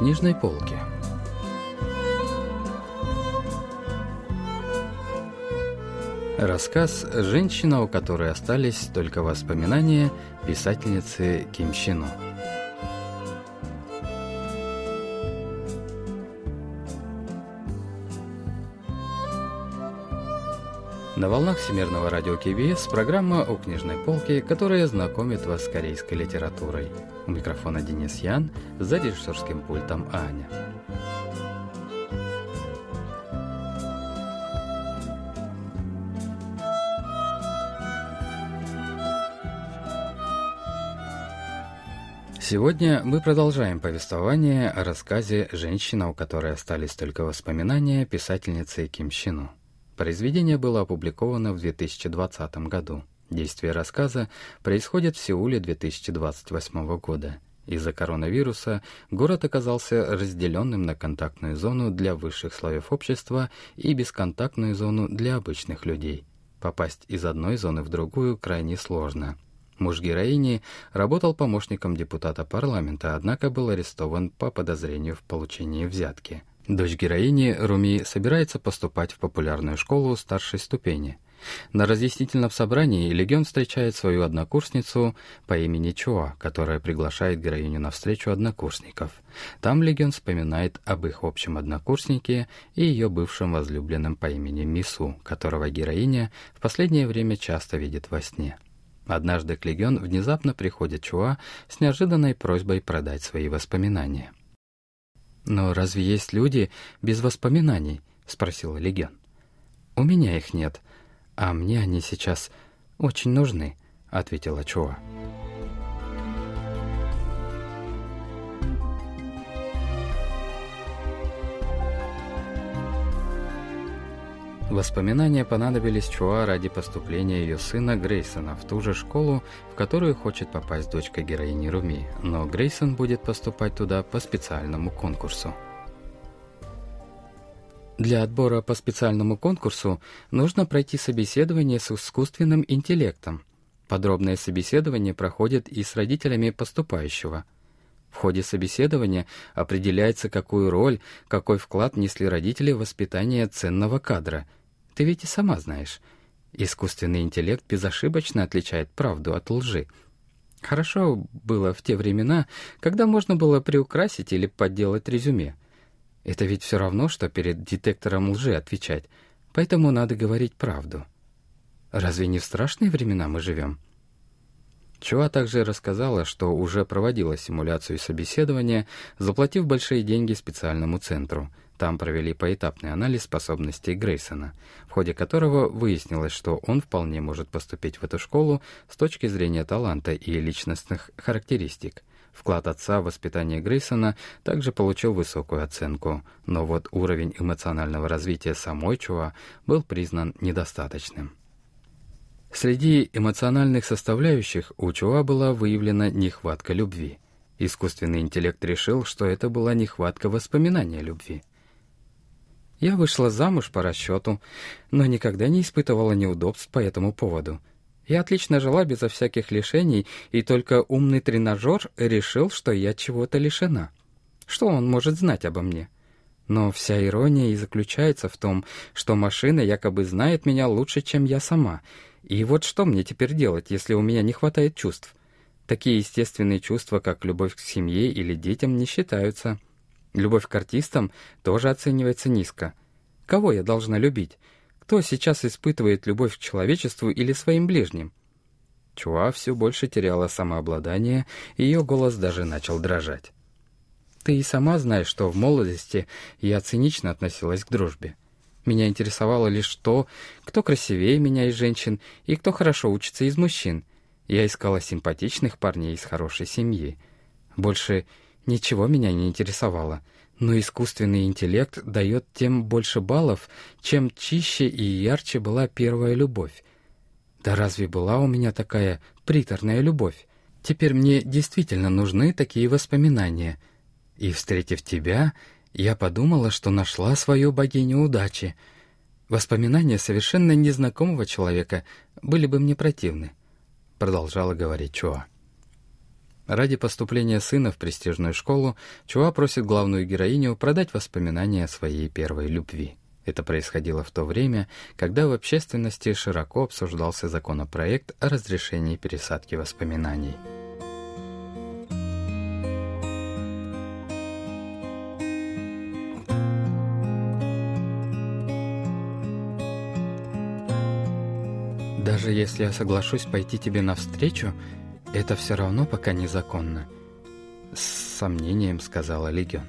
книжной полке. Рассказ «Женщина, у которой остались только воспоминания» писательницы Ким Щино. На волнах Всемирного радио КБС программа о книжной полке, которая знакомит вас с корейской литературой. У микрофона Денис Ян, за режиссерским пультом Аня. Сегодня мы продолжаем повествование о рассказе «Женщина, у которой остались только воспоминания» писательницы Ким Щину. Произведение было опубликовано в 2020 году. Действие рассказа происходит в Сеуле 2028 года. Из-за коронавируса город оказался разделенным на контактную зону для высших слоев общества и бесконтактную зону для обычных людей. Попасть из одной зоны в другую крайне сложно. Муж героини работал помощником депутата парламента, однако был арестован по подозрению в получении взятки – Дочь героини Руми собирается поступать в популярную школу старшей ступени. На разъяснительном собрании Легион встречает свою однокурсницу по имени Чоа, которая приглашает героиню на встречу однокурсников. Там Легион вспоминает об их общем однокурснике и ее бывшем возлюбленном по имени Мису, которого героиня в последнее время часто видит во сне. Однажды к Легион внезапно приходит Чуа с неожиданной просьбой продать свои воспоминания. «Но разве есть люди без воспоминаний?» — спросила Леген. «У меня их нет, а мне они сейчас очень нужны», — ответила Чоа. Воспоминания понадобились Чуа ради поступления ее сына Грейсона в ту же школу, в которую хочет попасть дочка героини Руми, но Грейсон будет поступать туда по специальному конкурсу. Для отбора по специальному конкурсу нужно пройти собеседование с искусственным интеллектом. Подробное собеседование проходит и с родителями поступающего. В ходе собеседования определяется, какую роль, какой вклад несли родители в воспитание ценного кадра – ты ведь и сама знаешь. Искусственный интеллект безошибочно отличает правду от лжи. Хорошо было в те времена, когда можно было приукрасить или подделать резюме. Это ведь все равно, что перед детектором лжи отвечать, поэтому надо говорить правду. Разве не в страшные времена мы живем? Чуа также рассказала, что уже проводила симуляцию собеседования, заплатив большие деньги специальному центру — там провели поэтапный анализ способностей Грейсона, в ходе которого выяснилось, что он вполне может поступить в эту школу с точки зрения таланта и личностных характеристик. Вклад отца в воспитание Грейсона также получил высокую оценку, но вот уровень эмоционального развития самой Чуа был признан недостаточным. Среди эмоциональных составляющих у Чуа была выявлена нехватка любви. Искусственный интеллект решил, что это была нехватка воспоминания любви. Я вышла замуж по расчету, но никогда не испытывала неудобств по этому поводу. Я отлично жила безо всяких лишений, и только умный тренажер решил, что я чего-то лишена. Что он может знать обо мне? Но вся ирония и заключается в том, что машина якобы знает меня лучше, чем я сама. И вот что мне теперь делать, если у меня не хватает чувств? Такие естественные чувства, как любовь к семье или детям, не считаются. Любовь к артистам тоже оценивается низко. Кого я должна любить? Кто сейчас испытывает любовь к человечеству или своим ближним? Чуа все больше теряла самообладание, и ее голос даже начал дрожать. Ты и сама знаешь, что в молодости я цинично относилась к дружбе. Меня интересовало лишь то, кто красивее меня из женщин и кто хорошо учится из мужчин. Я искала симпатичных парней из хорошей семьи. Больше Ничего меня не интересовало, но искусственный интеллект дает тем больше баллов, чем чище и ярче была первая любовь. Да разве была у меня такая приторная любовь? Теперь мне действительно нужны такие воспоминания. И, встретив тебя, я подумала, что нашла свою богиню удачи. Воспоминания совершенно незнакомого человека были бы мне противны, продолжала говорить Чоа. Ради поступления сына в престижную школу Чуа просит главную героиню продать воспоминания о своей первой любви. Это происходило в то время, когда в общественности широко обсуждался законопроект о разрешении пересадки воспоминаний. Даже если я соглашусь пойти тебе навстречу, это все равно пока незаконно. С сомнением сказала Легион.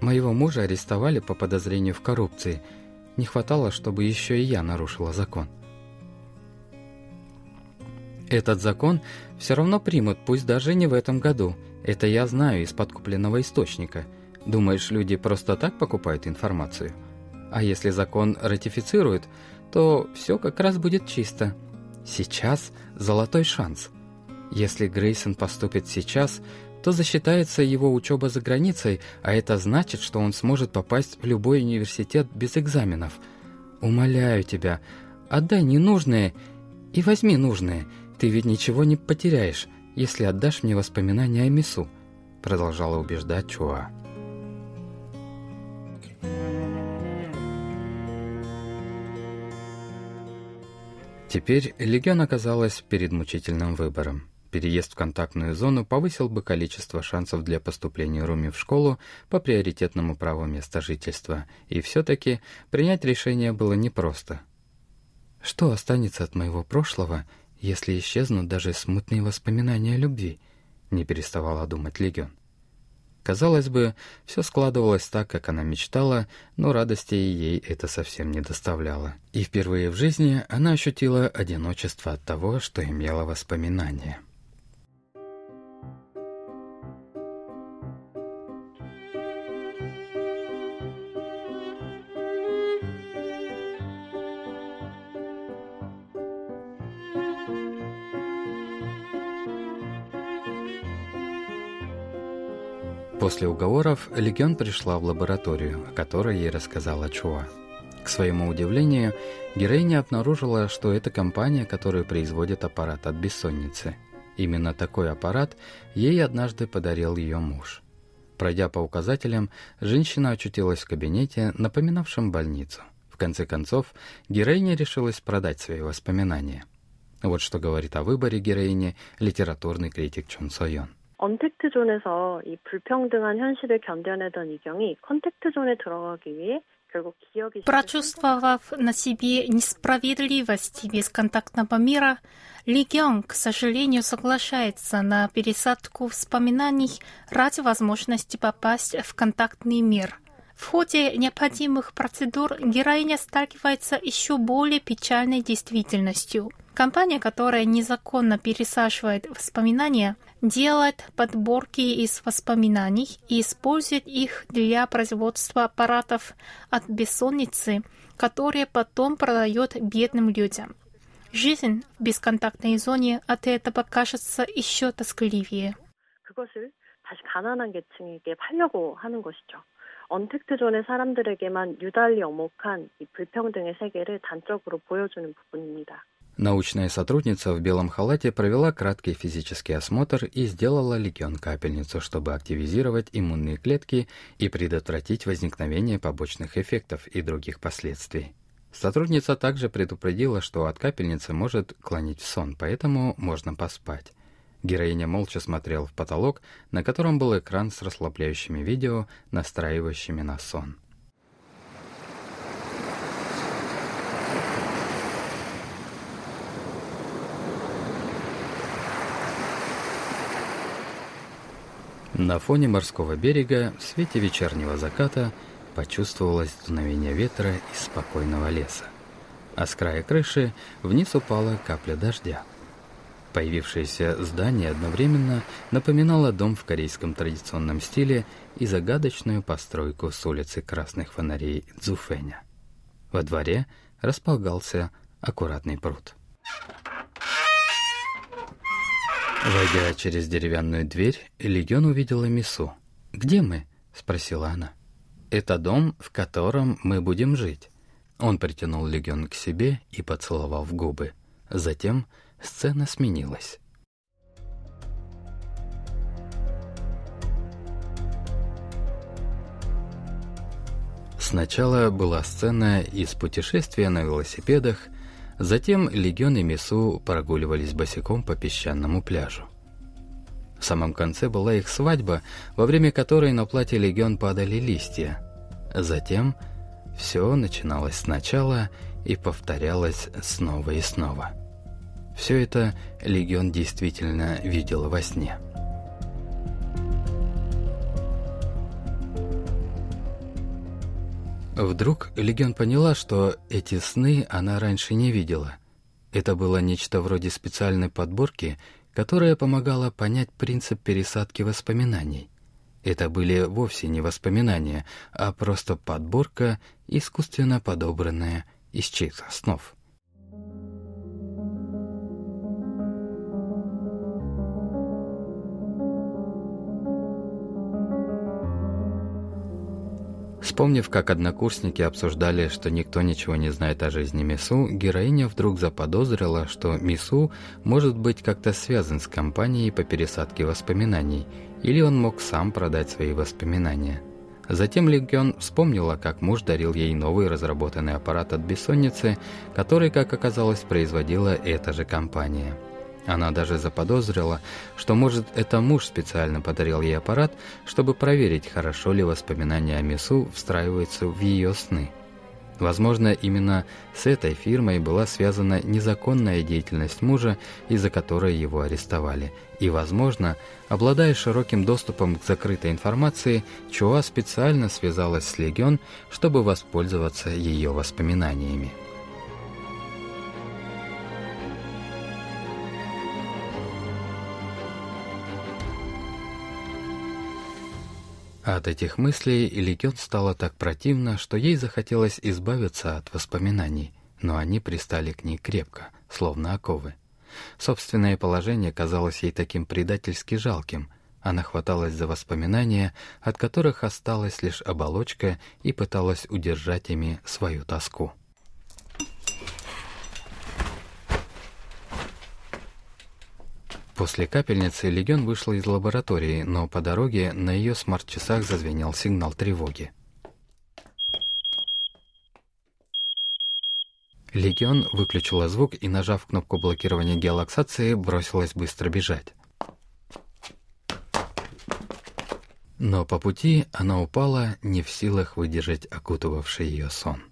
Моего мужа арестовали по подозрению в коррупции. Не хватало, чтобы еще и я нарушила закон. Этот закон все равно примут, пусть даже не в этом году. Это я знаю из подкупленного источника. Думаешь, люди просто так покупают информацию? А если закон ратифицируют, то все как раз будет чисто. Сейчас золотой шанс. Если Грейсон поступит сейчас, то засчитается его учеба за границей, а это значит, что он сможет попасть в любой университет без экзаменов. Умоляю тебя, отдай ненужное и возьми нужное. Ты ведь ничего не потеряешь, если отдашь мне воспоминания о Мису», продолжала убеждать Чуа. Теперь Легион оказалась перед мучительным выбором. Переезд в контактную зону повысил бы количество шансов для поступления Руми в школу по приоритетному праву места жительства, и все-таки принять решение было непросто. Что останется от моего прошлого, если исчезнут даже смутные воспоминания о любви? Не переставала думать Легион. Казалось бы, все складывалось так, как она мечтала, но радости ей это совсем не доставляло. И впервые в жизни она ощутила одиночество от того, что имела воспоминания. После уговоров Легион пришла в лабораторию, о которой ей рассказала Чуа. К своему удивлению, героиня обнаружила, что это компания, которая производит аппарат от бессонницы. Именно такой аппарат ей однажды подарил ее муж. Пройдя по указателям, женщина очутилась в кабинете, напоминавшем больницу. В конце концов, героиня решилась продать свои воспоминания. Вот что говорит о выборе героини литературный критик Чон Сойон. 언택트 존에서 이 불평등한 현실을 견뎌내던 이경이 컨택트 존에 들어가기 위해 Прочувствовав на себе несправедливость бесконтактного мира, Легион, к сожалению, соглашается на пересадку воспоминаний ради возможности попасть в контактный мир. В ходе необходимых процедур героиня сталкивается еще более печальной действительностью. Компания, которая незаконно пересаживает воспоминания, делает подборки из воспоминаний и использует их для производства аппаратов от бессонницы, которые потом продает бедным людям. Жизнь в бесконтактной зоне от этого кажется еще тоскливее. 그것을 다시 가난한 계층에게 팔려고 하는 것이죠. 언택트존의 사람들에게만 유달리 어목한 이 불평등의 세계를 단적으로 보여주는 부분입니다. Научная сотрудница в белом халате провела краткий физический осмотр и сделала легион-капельницу, чтобы активизировать иммунные клетки и предотвратить возникновение побочных эффектов и других последствий. Сотрудница также предупредила, что от капельницы может клонить в сон, поэтому можно поспать. Героиня молча смотрела в потолок, на котором был экран с расслабляющими видео, настраивающими на сон. На фоне морского берега в свете вечернего заката почувствовалось дуновение ветра из спокойного леса. А с края крыши вниз упала капля дождя. Появившееся здание одновременно напоминало дом в корейском традиционном стиле и загадочную постройку с улицы красных фонарей Цзуфэня. Во дворе располагался аккуратный пруд. Войдя через деревянную дверь, Легион увидела Мису. «Где мы?» — спросила она. «Это дом, в котором мы будем жить». Он притянул Легион к себе и поцеловал в губы. Затем Сцена сменилась. Сначала была сцена из путешествия на велосипедах, затем Легион и Мису прогуливались босиком по песчаному пляжу. В самом конце была их свадьба, во время которой на платье Легион падали листья. Затем все начиналось сначала и повторялось снова и снова. Все это Легион действительно видел во сне. Вдруг Легион поняла, что эти сны она раньше не видела. Это было нечто вроде специальной подборки, которая помогала понять принцип пересадки воспоминаний. Это были вовсе не воспоминания, а просто подборка, искусственно подобранная из чьих-то снов. Вспомнив, как однокурсники обсуждали, что никто ничего не знает о жизни Мису, героиня вдруг заподозрила, что Мису может быть как-то связан с компанией по пересадке воспоминаний, или он мог сам продать свои воспоминания. Затем Легион вспомнила, как муж дарил ей новый разработанный аппарат от бессонницы, который, как оказалось, производила эта же компания – она даже заподозрила, что, может, это муж специально подарил ей аппарат, чтобы проверить, хорошо ли воспоминания о Мису встраиваются в ее сны. Возможно, именно с этой фирмой была связана незаконная деятельность мужа, из-за которой его арестовали. И, возможно, обладая широким доступом к закрытой информации, Чуа специально связалась с Легион, чтобы воспользоваться ее воспоминаниями. От этих мыслей Ликет стало так противно, что ей захотелось избавиться от воспоминаний, но они пристали к ней крепко, словно оковы. Собственное положение казалось ей таким предательски жалким. Она хваталась за воспоминания, от которых осталась лишь оболочка, и пыталась удержать ими свою тоску. После капельницы Легион вышла из лаборатории, но по дороге на ее смарт-часах зазвенел сигнал тревоги. Легион выключила звук и, нажав кнопку блокирования геолоксации, бросилась быстро бежать. Но по пути она упала, не в силах выдержать окутывавший ее сон.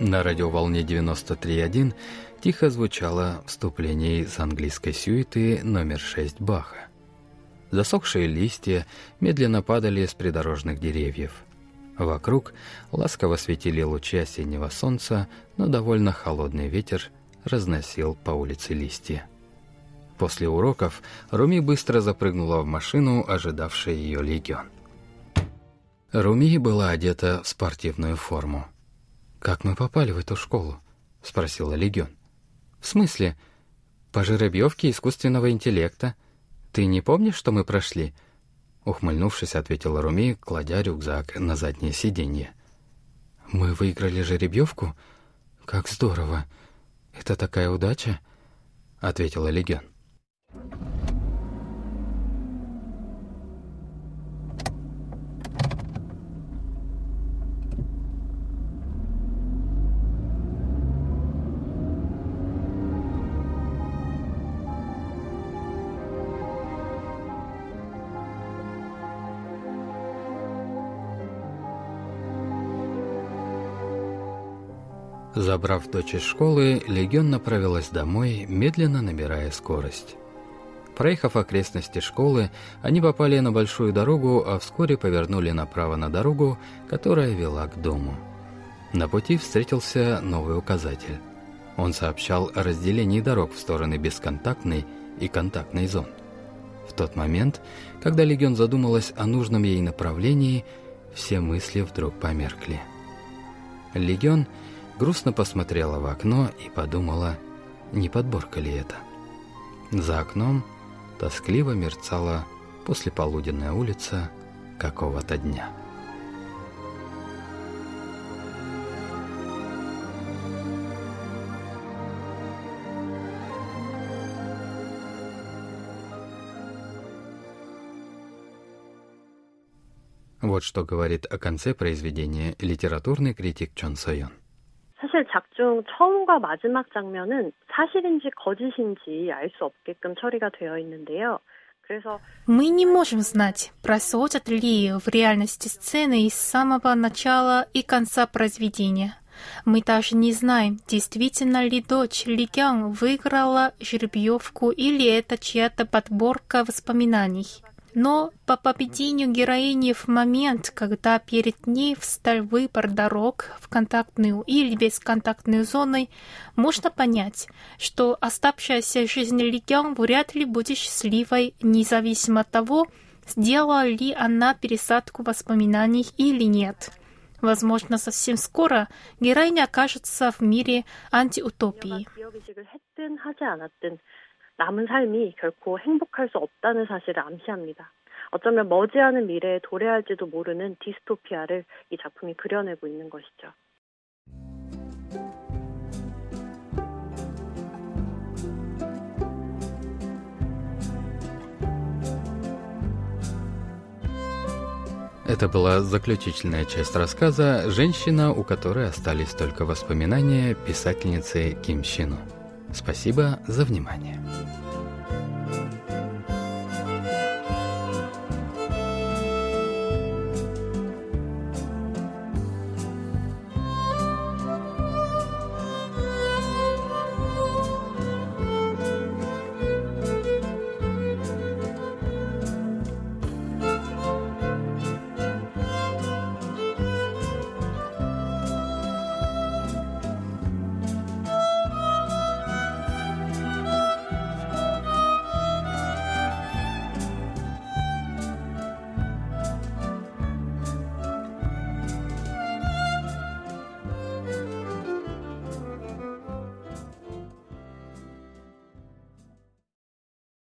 На радиоволне 93.1 тихо звучало вступление из английской сюиты номер 6 Баха. Засохшие листья медленно падали с придорожных деревьев. Вокруг ласково светили лучи осеннего солнца, но довольно холодный ветер разносил по улице листья. После уроков Руми быстро запрыгнула в машину, ожидавший ее легион. Руми была одета в спортивную форму. «Как мы попали в эту школу?» — спросила Легион. «В смысле? По жеребьевке искусственного интеллекта. Ты не помнишь, что мы прошли?» Ухмыльнувшись, ответила Руми, кладя рюкзак на заднее сиденье. «Мы выиграли жеребьевку? Как здорово! Это такая удача!» — ответила Легион. Забрав дочь из школы, Легион направилась домой, медленно набирая скорость. Проехав окрестности школы, они попали на большую дорогу, а вскоре повернули направо на дорогу, которая вела к дому. На пути встретился новый указатель. Он сообщал о разделении дорог в стороны бесконтактной и контактной зон. В тот момент, когда Легион задумалась о нужном ей направлении, все мысли вдруг померкли. Легион — грустно посмотрела в окно и подумала, не подборка ли это. За окном тоскливо мерцала послеполуденная улица какого-то дня. Вот что говорит о конце произведения литературный критик Чон Сойон. 사실 작중 처음과 마지막 장면은 사실인지 거짓인지 알 수 없게끔 처리가 되어 있는데요. Мы не можем знать, происходят ли в реальности сцены из самого начала и конца произведения. Мы даже не знаем, действительно ли дочь Ли Кян выиграла жеребьевку или это чья-то подборка воспоминаний. Но по поведению героини в момент, когда перед ней встал выбор дорог в контактную или бесконтактную зоны, можно понять, что оставшаяся жизнь Лигян вряд ли будет счастливой, независимо от того, сделала ли она пересадку воспоминаний или нет. Возможно, совсем скоро героиня окажется в мире антиутопии. 남은 삶이 결코 행복할 수 없다는 사실을 암시합니다. 어쩌면 머지않은 미래에 도래할지도 모르는 디스토피아를 이 작품이 그려내고 있는 것이죠. Это была заключительная часть рассказа «Женщина, у которой остались только воспоминания» писательницы Ким Щину. Спасибо за внимание.